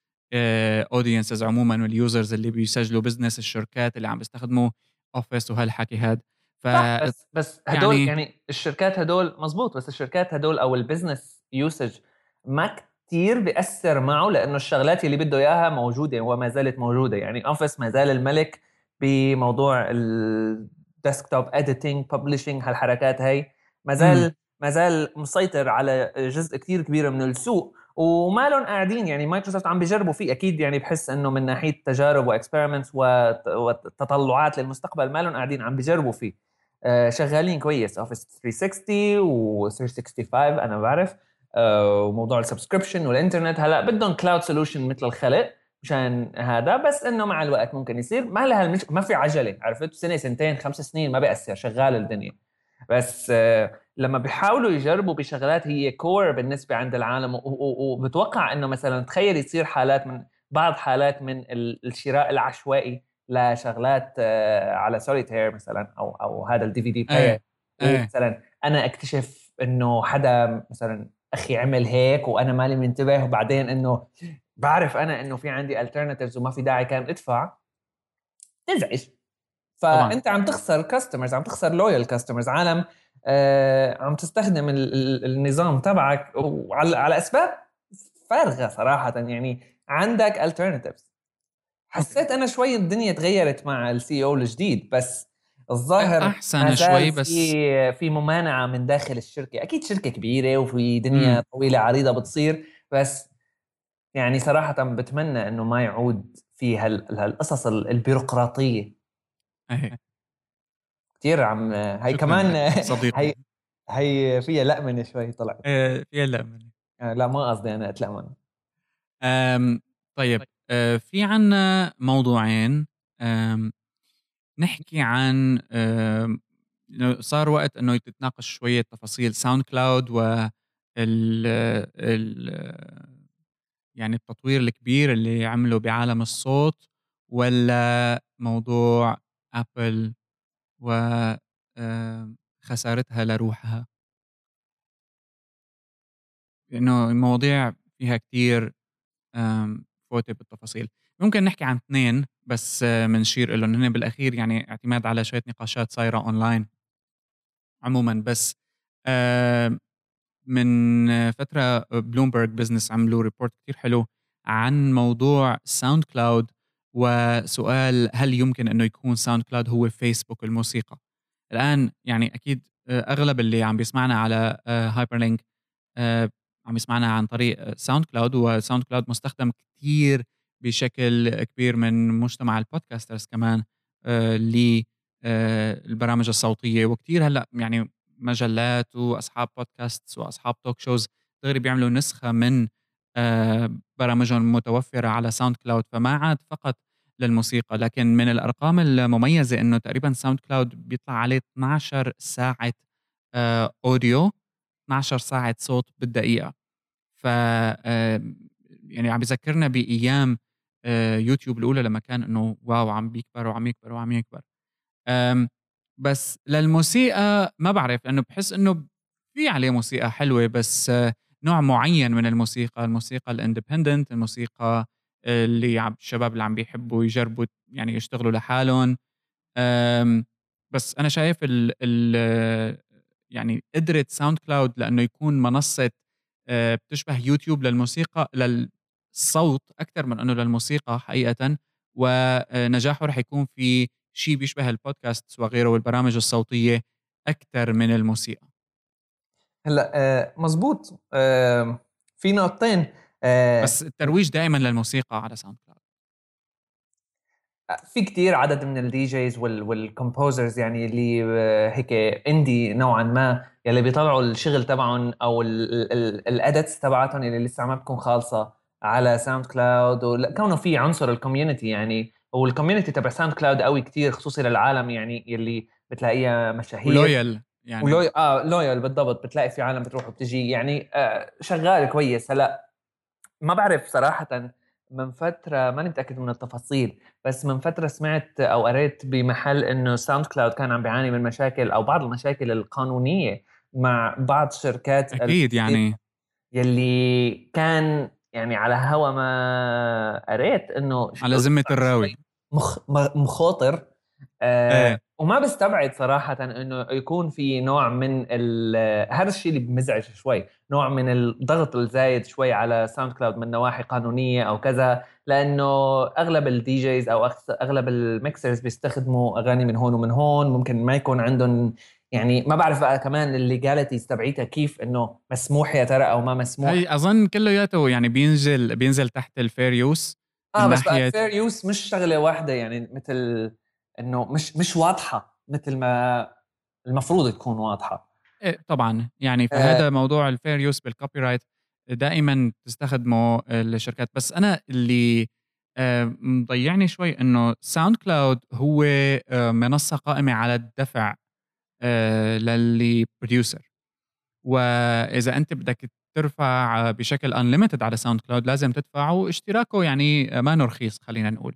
audiences آه، عموما وال users اللي بيسجلوا business الشركات اللي عم بيستخدموا اوفيس وهالحكي هذا ف بس بس هدول يعني, يعني الشركات هدول مزبوط بس الشركات هدول أو ال business usage ما كثير بيأثر معه لأنه الشغلات اللي بده إياها موجودة وما زالت موجودة. يعني اوفيس ما زال الملك بموضوع ال desktop editing publishing هالحركات هي ما زال ما زال مسيطر على جزء كثير كبير من السوق وما لهم قاعدين. يعني مايكروسوفت عم بيجربوا فيه. أكيد يعني بحس إنه من ناحية تجارب و experiments وتطلعات للمستقبل ما لهم قاعدين عم بيجربوا فيه. شغالين كويس. اوفيس 360 و 365 أنا بعرف. آه، وموضوع ال subscription والإنترنت. هلأ بدهم cloud solution مثل الخلق مشان هذا بس إنه مع الوقت ممكن يصير. ما لها المش... ما في عجلة. عرفت؟ سنة سنتين خمس سنين ما بيأثر. شغال الدنيا. بس آه، لما بيحاولوا يجربوا بشغلات هي core بالنسبة عند العالم وبتوقع إنه مثلا تخيل يصير حالات من بعض حالات من الشراء العشوائي. لشغلات آه، على سوليتير مثلا أو أو هذا ال DVD player مثلا أنا أكتشف إنه حدا مثلا أخي عمل هيك وأنا مالي منتبه وبعدين إنه بعرف أنا إنه في عندي alternatives وما في داعي كان أدفع تزعج. فأنت عم تخسر customers عم تخسر loyal customers عالم آه عم تستخدم النظام تبعك وعلى على أسباب فارغة صراحة. يعني عندك alternatives حسيت أنا شوي الدنيا تغيرت مع ال CEO الجديد بس الظاهر أحسن شوي بس في في ممانعة من داخل الشركة. أكيد شركة كبيرة وفي دنيا م. طويلة عريضة بتصير بس يعني صراحة بتمنى إنه ما يعود في هالقصص البيروقراطية. إيه كثير عم هي كمان هي هي فيها لأمنة شوي طلعت. إيه فيها لأمنة. آه، لا ما قصدي أنا أتلأمن. طيب. آه، في عنا موضوعين. نحكي عن صار وقت إنه تتناقش شوية تفاصيل ساوند كلاود و يعني التطوير الكبير اللي عمله بعالم الصوت ولا موضوع ابل و خسارتها لروحها. لأنه المواضيع فيها كتير فوتة بالتفاصيل. ممكن نحكي عن اثنين بس بنشير لهم هن بالأخير يعني اعتماد على شوية نقاشات صايرة اونلاين عموما بس من فترة بلومبرج بزنس عملوا report كثير حلو عن موضوع ساوند كلاود وسؤال هل يمكن إنه يكون ساوند كلاود هو فيسبوك الموسيقى. الآن يعني أكيد أغلب اللي عم بيسمعنا على هايبر لينك عم يسمعنا عن طريق ساوند كلاود وساوند كلاود مستخدم كثير بشكل كبير من مجتمع ال podcasters كمان آه، للبرامج آه، الصوتية. وكثير هلأ يعني مجلات وأصحاب بودكاست وأصحاب talk shows دغري بيعملوا نسخة من آه، برامجهم المتوفره على ساوند كلاود فما عاد فقط للموسيقى لكن من الأرقام المميزة إنه تقريبا ساوند كلاود بيطلع عليه 12 ساعة audio 12 ساعة صوت بالدقيقة. ف يعني عم بذكرنا بأيام آه، يوتيوب الأولى لما كان إنه wow عم بيكبر وعم يكبر وعم يكبر. بس للموسيقى ما بعرف لأنه بحس إنه في عليه موسيقى حلوة بس نوع معين من الموسيقى الموسيقى ال independent الموسيقى اللي الشباب اللي عم بيحبوا يجربوا يعني يشتغلوا لحالهم. بس أنا شايف ال ال يعني قدرة ساوند كلاود لأنه يكون منصة آه، بتشبه يوتيوب للموسيقى لل للصوت أكثر من إنه للموسيقى حقيقة ونجاحه رح يكون في شيء بيشبه البودكاست وغيره والبرامج الصوتية أكثر من الموسيقى. هلأ آه، مزبوط. آه، في نقطتين بس الترويج دائما للموسيقى على ساوند في كتير عدد من ال DJs وال composers يعني اللي هيك indie نوعا ما يلي بيطلعوا الشغل تبعهم أو ال edits تبعتهم اللي لسه ما بتكون خالصة على ساوند كلاود وكونه في عنصر ال community يعني وال community تبع ساوند كلاود قوي كتير خصوصي للعالم يعني يلي بتلاقيها مشاهير. و loyal يعني. و loyal آه loyal بالضبط بتلاقي في عالم بتروح وبتجي يعني آه شغال كويس. هلأ ما بعرف صراحة من فترة ماني متأكد من التفاصيل بس من فترة سمعت أو قريت بمحل إنه ساوند كلاود كان عم بيعاني من مشاكل أو بعض المشاكل القانونية مع بعض شركات أكيد يعني يلي كان يعني على هوا ما قريت إنه على ذمة الراوي مخ مخاطر آه إيه. وما بستبعد صراحة إنه يكون في نوع من هذا الشيء اللي بمزعج شوي، نوع من الضغط الزايد شوي على ساوند كلاود من نواحي قانونية أو كذا، لأنه أغلب ال DJs أو أغلب ال mixers بيستخدموا أغاني من هون ومن هون، ممكن ما يكون عندهم يعني ما بعرف بقى كمان ال legalities تبعيتها كيف إنه مسموح يا ترى أو ما مسموح. هي أظن كلياته يعني بينزل بينزل تحت ال fair use آه بس بقى الفير يوز مش شغلة واحدة يعني مثل إنه مش مش واضحة مثل ما المفروض تكون واضحة. إيه طبعا. يعني فهذا آه. موضوع ال fair use بال copyright دائما تستخدمه الشركات. بس أنا اللي آه، مضيعني شوي إنه ساوند كلاود هو آه، منصة قائمة على الدفع آه، لل producer وإذا أنت بدك ترفع بشكل unlimited على ساوند كلاود لازم تدفع واشتراكه يعني ما رخيص خلينا نقول.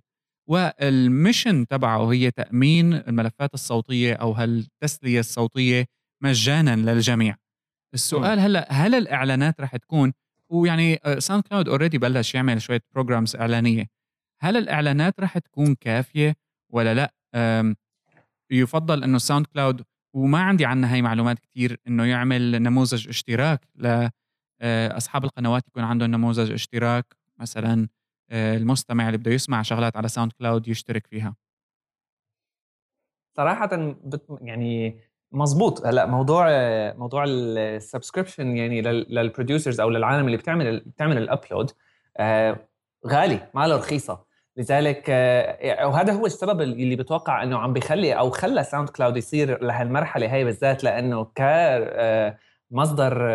وال mission تبعه هي تأمين الملفات الصوتية أو هالتسلية الصوتية مجانا للجميع. السؤال هلأ هل الإعلانات رح تكون ويعني ساوند كلاود already بلش يعمل شوية programs إعلانية. هل الإعلانات رح تكون كافية ولا لأ؟ يفضل إنه ساوند كلاود وما عندي عنها هي معلومات كثير إنه يعمل نموذج اشتراك لاصحاب القنوات يكون عندهم نموذج اشتراك مثلا آه، المستمع اللي بده يسمع شغلات على ساوند كلاود يشترك فيها. صراحة يعني مزبوط هلأ موضوع موضوع ال subscription يعني لل producers أو للعالم اللي بتعمل بتعمل ال upload آه، غالي ما له رخيصة. لذلك آه، وهذا هو السبب اللي بتوقع إنه عم بيخلي أو خلى ساوند كلاود يصير لهالمرحلة هي بالذات لأنه كمصدر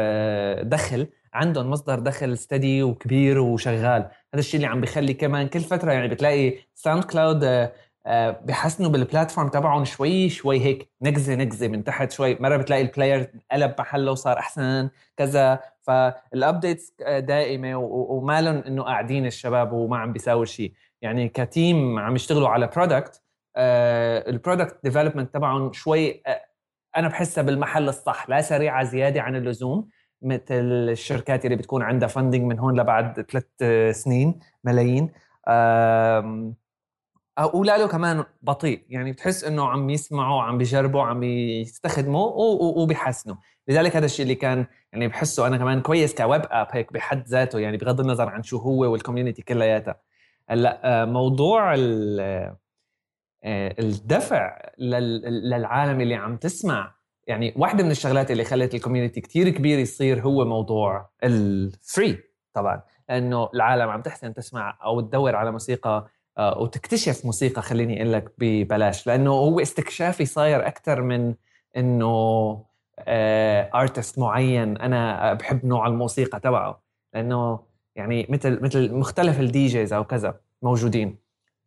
دخل عندهم مصدر دخل steady وكبير وشغال. هذا الشيء اللي عم بيخلي كمان كل فترة يعني بتلاقي ساوند كلاود آه، آه، بحسنوا بال platform تبعهم شوي شوي هيك نقزه نقزه من تحت شوي. مرة بتلاقي ال player قلب محله وصار أحسن كذا. فال updates آه، دائمة وما لهم إنه قاعدين الشباب وما عم بيساووا شيء. يعني ك team عم يشتغلوا على product ال product development تبعهم شوي أنا بحسها بالمحل الصح لا سريعة زيادة عن اللزوم. مثل الشركات اللي بتكون عندها funding من هون لبعد ثلاث سنين ملايين. ولا له كمان بطيء يعني بتحس إنه عم يسمعوا عم بيجربوا عم يستخدموا وبيحسنوا. لذلك هذا الشيء اللي كان يعني بحسه أنا كمان كويس keep up هيك بحد ذاته يعني بغض النظر عن شو هو وال community كلياتها. هلأ آه، موضوع آه، الدفع للعالم اللي عم تسمع يعني واحدة من الشغلات اللي خلت ال community كتير كبير يصير هو موضوع ال free طبعا. لأنه العالم عم تحسن تسمع أو تدور على موسيقى آه، وتكتشف موسيقى خليني أقول لك ببلاش. لأنه هو استكشافي صاير أكثر من إنه artist آه، معين أنا بحب نوع الموسيقى تبعه. لأنه يعني مثل مثل مختلف ال DJs أو كذا موجودين.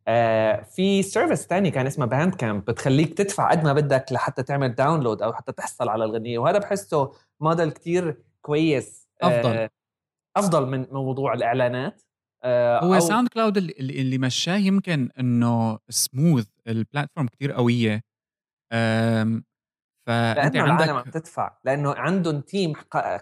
آه، في service تاني كان اسمه باند كامب بتخليك تدفع قد ما بدك لحتى تعمل download أو حتى تحصل على الغنية. وهذا بحسه موديل كتير كويس أفضل. أفضل من موضوع الإعلانات آه، هو ساوند كلاود اللي, اللي مشاه يمكن إنه smooth ال platform كتير قوية. فأنت لأنه عندك العالم عم تدفع. لأنه عندهم team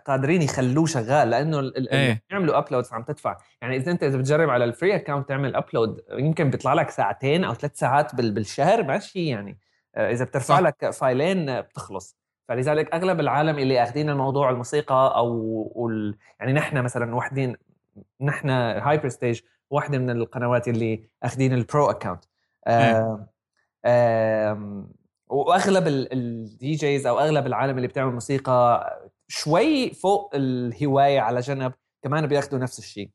قادرين يخلوه شغال. لأنه إيه. يعملوا uploads عم تدفع. يعني إذا أنت إذا بتجرب على ال free account تعمل upload يمكن بيطلع لك ساعتين أو ثلاث ساعات بالشهر ماشي يعني. آه، إذا بترفع صح. لك فايلين بتخلص. فلذلك أغلب العالم اللي أخذين الموضوع الموسيقى أو وال... يعني نحن مثلا واحدين نحن هايبر ستيج واحدة من القنوات اللي أخذين ال pro account آه وأغلب ال DJs أو أغلب العالم اللي بتعمل موسيقى شوي فوق الهواية على جنب كمان بياخذوا نفس الشيء.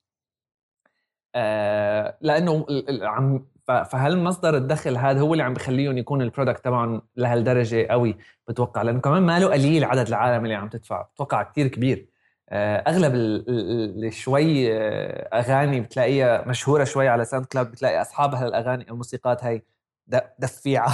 آه لأنه عم فهل مصدر الدخل هذا هو اللي عم بخليهم يكون ال product تبعهم لهالدرجة قوي بتوقع لأنه كمان ماله قليل عدد العالم اللي عم تدفع بتوقع كثير كبير. آه، أغلب شوي آه، أغاني بتلاقيها مشهورة شوي على ساوند كلاود بتلاقي أصحاب هالأغاني الموسيقات هاي دفيعة.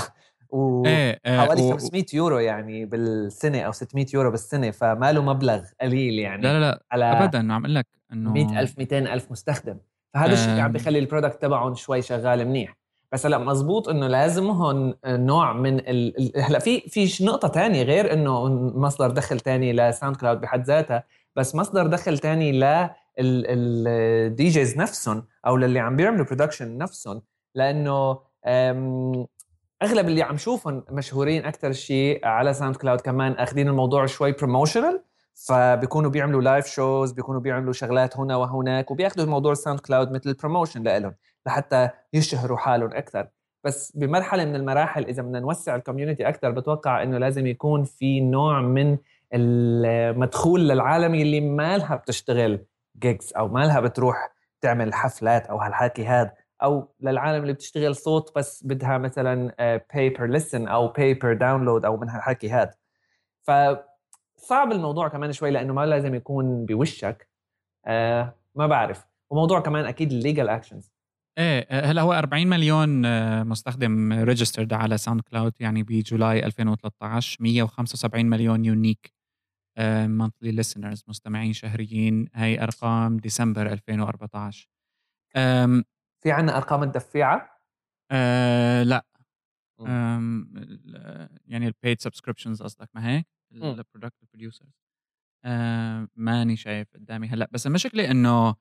وحوالي إيه، 500 يورو يعني بالسنة أو 600 يورو بالسنة فما له مبلغ قليل يعني لا لا لا على ابدا عم أقول لك إنه 100000 200000 مستخدم. فهذا الشيء عم بيخلي ال product تبعهم شوي شغال منيح. بس هلأ مزبوط إنه لازم هون نوع من ال... هلأ في في نقطة تانية غير إنه مصدر دخل تاني لساوند كلاود بحد ذاتها بس مصدر دخل تاني ل ال DJs نفسهم أو للي عم بيعملوا production نفسهم. لأنه أغلب اللي عم شوفهم مشهورين أكثر شيء على ساوند كلاود كمان أخذين الموضوع شوي promotional فبيكونوا بيعملوا live shows بيكونوا بيعملوا شغلات هنا وهناك وبياخذوا الموضوع ساوند كلاود مثل ال promotion لهم لحتى يشهروا حالهم أكثر بس بمرحلة من المراحل إذا بدنا نوسع ال community أكثر بتوقع إنه لازم يكون في نوع من المدخول للعالم اللي ما لها بتشتغل gigs أو ما لها بتروح تعمل حفلات أو هالحكي هذا. أو للعالم اللي بتشتغل صوت بس بدها مثلا pay per listen أو pay per download أو من هالحكي هذا ف صعب الموضوع كمان شوي لأنه ما لازم يكون بوشك. آه ما بعرف. وموضوع كمان أكيد ال legal actions إيه هلأ هو 40 مليون آه، مستخدم registered على ساوند كلاود يعني بجولاي 2013 175 مليون unique monthly listeners مستمعين شهريين. هاي أرقام ديسمبر 2014 في عندنا أرقام الدفيعة؟ أه لا. يعني ال paid subscriptions قصدك ما هيك؟ ال product producers آه ماني شايف قدامي هلأ بس المشكلة إنه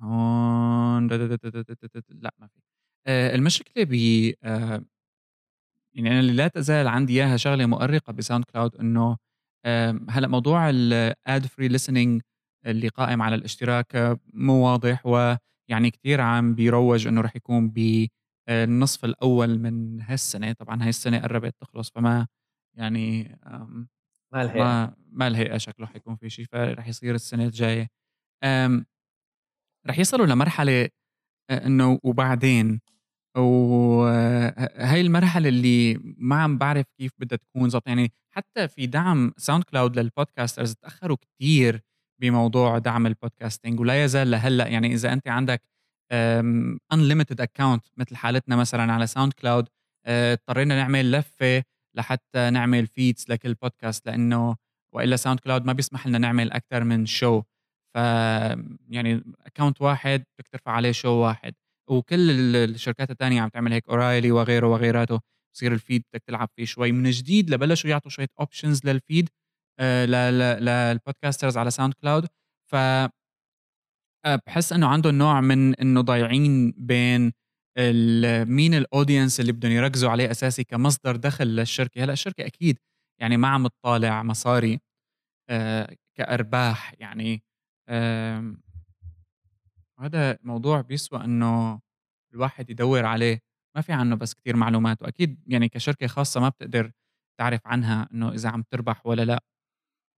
هون لا ما في. آه المشكلة ب آه يعني أنا اللي لا تزال عندي إياها شغلة مؤرقة بساوند كلاود إنه آه هلأ موضوع ال ad-free listening اللي قائم على الاشتراك مو واضح ويعني كثير عم بيروج إنه رح يكون ب النصف الأول من هالسنة. طبعا هاي السنة قربت تخلص فما يعني ما الهيئه ما, ما الهيئه شكله حيكون في شيء فرح يصير السنة الجاية. رح يصلوا لمرحلة إنه وبعدين. وهي المرحلة اللي ما عم بعرف كيف بدها تكون ظبط يعني حتى في دعم ساوند كلاود لل podcasters تأخروا كثير بموضوع دعم ال podcasting ولا يزال لهلأ يعني إذا أنت عندك unlimited account مثل حالتنا مثلا على ساوند كلاود آه، اضطرينا نعمل لفة لحتى نعمل feeds لكل بودكاست لأنه وإلا ساوند كلاود ما بيسمح لنا نعمل أكثر من show ف يعني account واحد بدك ترفع عليه show واحد. وكل الشركات الثانية عم تعمل هيك اورايلي وغيره وغيراته بصير ال feed بدك تلعب فيه شوي. من جديد لبلشوا يعطوا شوية options لل feed لل podcasters على ساوند كلاود ف آه، بحس إنه عندهم نوع من إنه ضايعين بين مين الاودينس اللي بدهم يركزوا عليه أساسي كمصدر دخل للشركة. هلأ الشركة أكيد يعني ما عم تطالع مصاري آه، كأرباح يعني هذا موضوع بيسوى إنه الواحد يدور عليه. ما في عنه بس كتير معلومات وأكيد يعني كشركة خاصة ما بتقدر تعرف عنها إنه إذا عم تربح ولا لأ.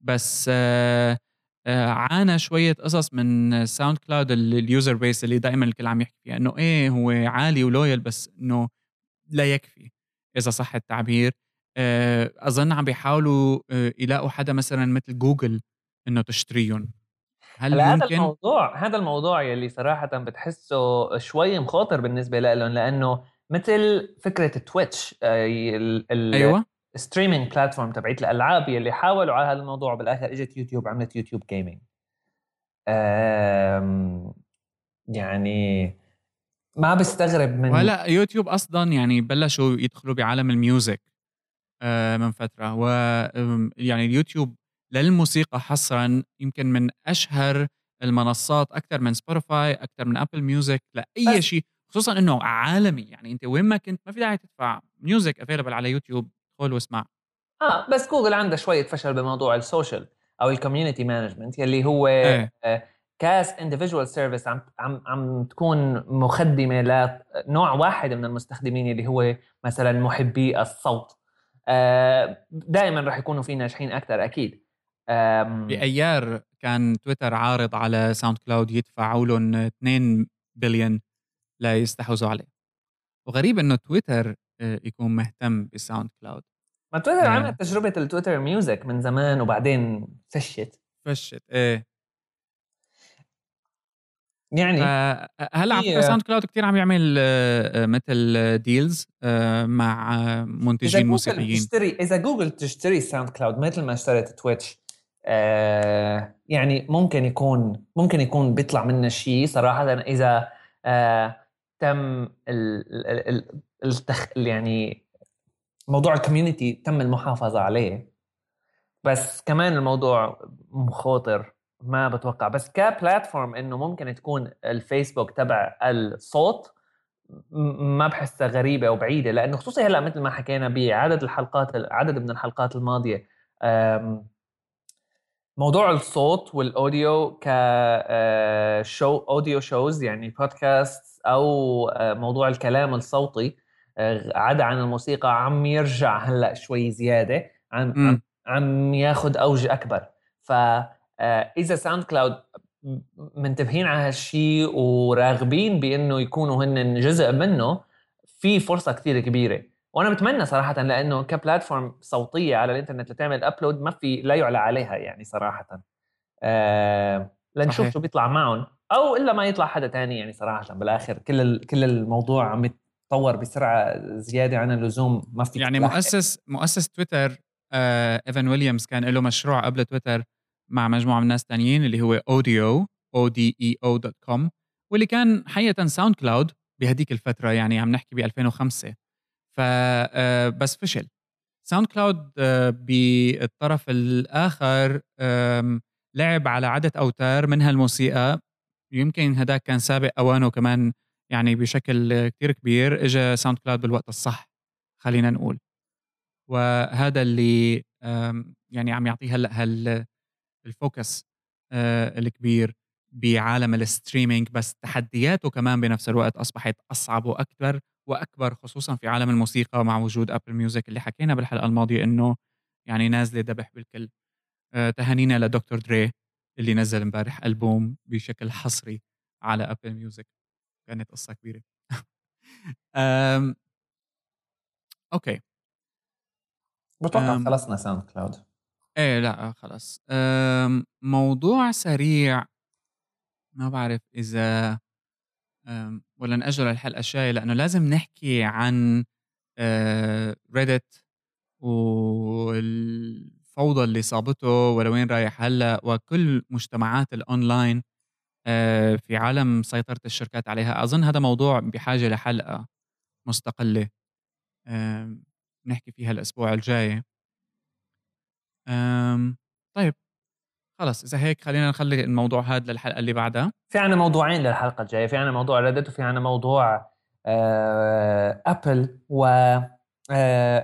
بس آه آه، عانى شوية قصص من ساوند كلاود ال user base اللي دائما الكل عم يحكي فيها إنه إيه هو عالي و loyal بس إنه لا يكفي إذا صح التعبير. آه، أظن عم بيحاولوا يلاقوا حدا مثلا مثل جوجل إنه تشتريهم. هل هذا ممكن؟ الموضوع هذا الموضوع يلي صراحة بتحسه شوي مخاطر بالنسبة لهم لأنه مثل فكرة تويتش أيوه. streaming platform تبعت الألعاب يلي حاولوا على هذا الموضوع بالاخر إجت يوتيوب عملت يوتيوب جيمنج يعني ما بستغرب من وهلا يوتيوب أصلا يعني بلشوا يدخلوا بعالم ال music آه، من فترة. و يعني اليوتيوب للموسيقى حصرا يمكن من أشهر المنصات أكثر من سبوتيفاي أكثر من ابل ميوزك لأي شيء خصوصا إنه عالمي. يعني أنت وين ما كنت ما في داعي تدفع music available على يوتيوب. ادخل واسمع. آه بس جوجل عنده شوية فشل بموضوع ال social أو ال community management يلي هو إيه. ك as individual service عم عم عم تكون مخدمة لنوع واحد من المستخدمين اللي هو مثلا محبي الصوت. دائما رح يكونوا في ناجحين أكثر أكيد. بأيار كان تويتر عارض على ساوند كلاود يدفعوا لهم 2 بليون ليستحوذوا عليه. وغريب إنه تويتر آه، يكون مهتم بساوند كلاود ما تويتر عمل تجربة التويتر ميوزك من زمان وبعدين فشت. فشت إيه. يعني؟ هلا على فكرة ساوند كلاود كثير عم يعمل آه، مثل deals آه، مع منتجين موسيقيين. تشتري إذا جوجل تشتري ساوند كلاود مثل ما اشترت تويتش آه يعني ممكن يكون ممكن يكون بيطلع منه شيء صراحة إذا آه تم ال التخ يعني موضوع الكوميونتي تم المحافظة عليه بس كمان الموضوع مخاطر ما بتوقع. بس كبلاتفورم إنه ممكن تكون الفيسبوك تبع الصوت ما بحسها غريبة وبعيده لأنه خصوصي هلأ مثل ما حكينا بعدد الحلقات عدد من الحلقات الماضية موضوع الصوت والأوديو ك شو audio shows يعني بودكاست أو موضوع الكلام الصوتي عدا عن الموسيقى عم يرجع هلأ شوي زيادة عم عم ياخذ أوج أكبر. ف آه، إذا ساوند كلاود منتبهين على هالشيء وراغبين بإنه يكونوا هن جزء منه في فرصة كثير كبيرة. وأنا بتمنى صراحة لأنه ك platform صوتية على الإنترنت لتعمل upload ما في لا يعلى عليها يعني صراحة. آه لنشوف صحيح. شو بيطلع معهم أو إلا ما يطلع حدا تاني يعني صراحة بالآخر. كل كل الموضوع عم يتطور بسرعة زيادة عن اللزوم ما في يعني مؤسس مؤسس تويتر آه إيفان ويليامز كان له مشروع قبل تويتر مع مجموعة من الناس تانيين اللي هو أوديو O D E O dot com واللي كان حقيقة ساوند كلاود بهديك الفترة يعني عم نحكي ب 2005 ف آه، بس فشل. ساوند كلاود آه، بالطرف الآخر لعب على عده أوتار منها الموسيقى يمكن هداك كان سابق اوانه كمان يعني بشكل كتير كبير اجى ساوند كلاود بالوقت الصح خلينا نقول. وهذا اللي يعني عم يعطيه هلا هال ال focus آه، الكبير بعالم ال streaming بس تحدياته كمان بنفس الوقت أصبحت أصعب وأكبر وأكبر خصوصا في عالم الموسيقى مع وجود ابل ميوزك اللي حكينا بالحلقة الماضية إنه يعني نازلة دبح بالكل. آه، تهانينا لدكتور دري اللي نزل امبارح ألبوم بشكل حصري على ابل ميوزك كانت قصة كبيرة. okay. بتوقع خلصنا ساوند كلاود. إيه لأ خلاص. موضوع سريع. ما بعرف إذا ولا نأجله للحلقة الجاية لأنه لازم نحكي عن ريدت والفوضى اللي صابته ولوين رايح هلأ وكل مجتمعات الأونلاين في عالم سيطرة الشركات عليها، أظن هذا موضوع بحاجة لحلقة مستقلة نحكي فيها الأسبوع الجاي. طيب خلص إذا هيك خلّينا نخلّي الموضوع هذا للحلقة اللي بعدها. في عنا موضوعين للحلقة الجاية، في عنا موضوع Reddit وفي عنا موضوع Apple و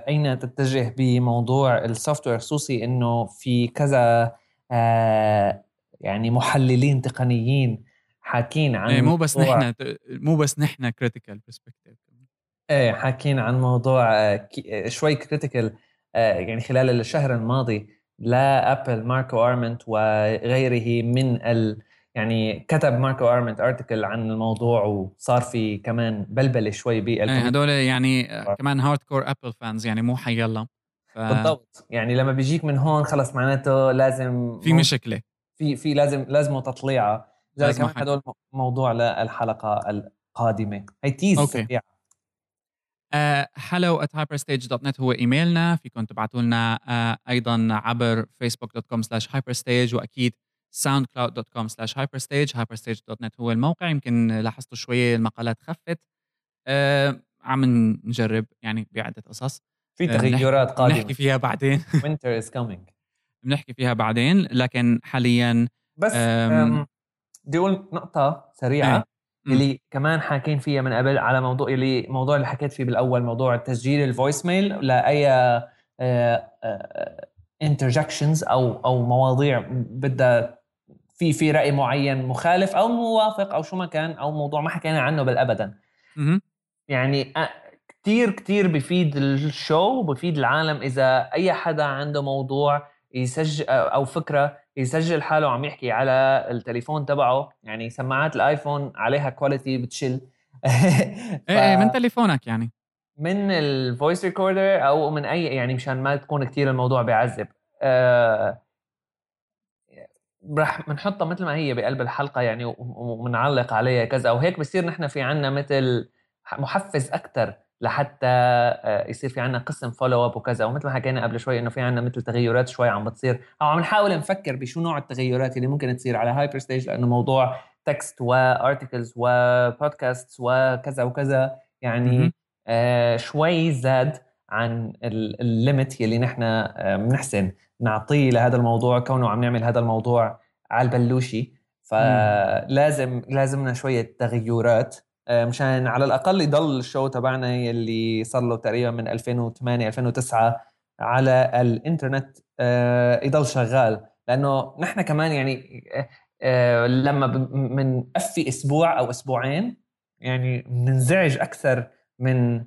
أين تتجه بموضوع ال software خصوصي إنه في كذا يعني محللين تقنيين حاكين عن إيه مو بس نحن مو بس نحن critical perspective إيه حاكين عن موضوع شوي critical آه، يعني خلال الشهر الماضي ل Apple Marco Arment وغيره من ال يعني كتب Marco Arment article عن الموضوع وصار في كمان بلبلة شوي بال إيه هدول يعني آه. كمان hardcore Apple fans يعني مو حيلا. ف... بالضبط. يعني لما بيجيك من هون خلص معناته لازم في مشكلة. في في لازم لازم تطليعه. لذلك كمان هدول موضوع للحلقه القادمة. هي tease سريعه hello at hyperstage.net هو إيميلنا. فيكم تبعتوا لنا uh, أيضا عبر facebook.com slash hyperstage وأكيد soundcloud.com slash hyperstage. hyperstage.net هو الموقع. يمكن لاحظتوا شوية المقالات خفت. uh, عم نجرب يعني بعدة قصص. في تغيرات قادمة. بنحكي فيها بعدين. Winter is coming. بنحكي فيها بعدين لكن حاليا بس بدي أقول نقطة سريعة إيه. اللي كمان حاكين فيها من قبل على موضوع اللي موضوع اللي حكيت فيه بالأول موضوع تسجيل ال voicemail لأي آه، آه، interjections أو أو مواضيع بدها في في رأي معين مخالف أو موافق أو شو ما كان أو موضوع ما حكينا عنه بالابدا يعني كثير كثير بفيد ال show وبفيد العالم إذا أي حدا عنده موضوع يسجل أو فكرة يسجل حاله عم يحكي على التليفون تبعه. يعني سماعات ال iPhone عليها quality بتشل. إيه إيه من تليفونك يعني؟ من ال voice recorder أو من أي يعني مشان ما تكون كثير الموضوع بيعذب. آه رح بنحطها مثل ما هي بقلب الحلقة يعني وبنعلق عليها كذا. وهيك بصير نحن في عنا مثل محفز أكثر لحتى آه، يصير في عنا قسم follow up وكذا. ومثل ما حكينا قبل شوي إنه في عنا مثل تغيرات شوي عم بتصير. أو عم نحاول نفكر بشو نوع التغيرات اللي ممكن تصير على Hyperstage لأنه موضوع text و articles و podcast وكذا وكذا يعني آه شوي زاد عن ال limit يلي نحن آه، بنحسن. نعطيه لهذا الموضوع كونه عم نعمل هذا الموضوع على البلوشي. فلازم لازمنا شوية تغيرات. مشان على الأقل يضل ال show تبعنا يلي صار له تقريبا من 2008 2009 على الإنترنت آه، يضل شغال. لأنه نحن كمان يعني آه، لما بنقفي أسبوع أو أسبوعين يعني بننزعج أكثر من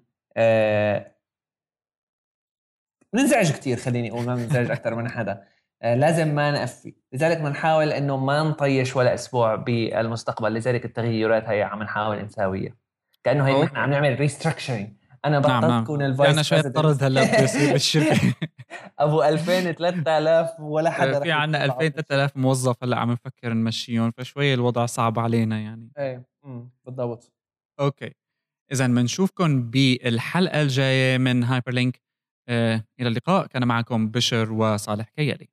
بننزعج كثير خليني أقول ما بننزعج أكثر من حدا آه، لازم ما نقفي لذلك بنحاول إنه ما نطيش ولا أسبوع بالمستقبل لذلك التغيرات هي عم نحاول نساويها. كأنه هي نحن عم نعمل restructuring أنا بطلت نعم نعم. كون ال layoffs أنا شوي طرد هلا بصير بالشركة. أبو 2000 3000 ولا حدا في عندنا 2000 3000 موظف هلأ عم نفكر نمشيهم فشوي الوضع صعب علينا يعني. إيه بالضبط. okay. اذا بنشوفكم بالحلقة الجاية من Hyperlink آه إلى اللقاء. كان معكم بشر وصالح كيالي.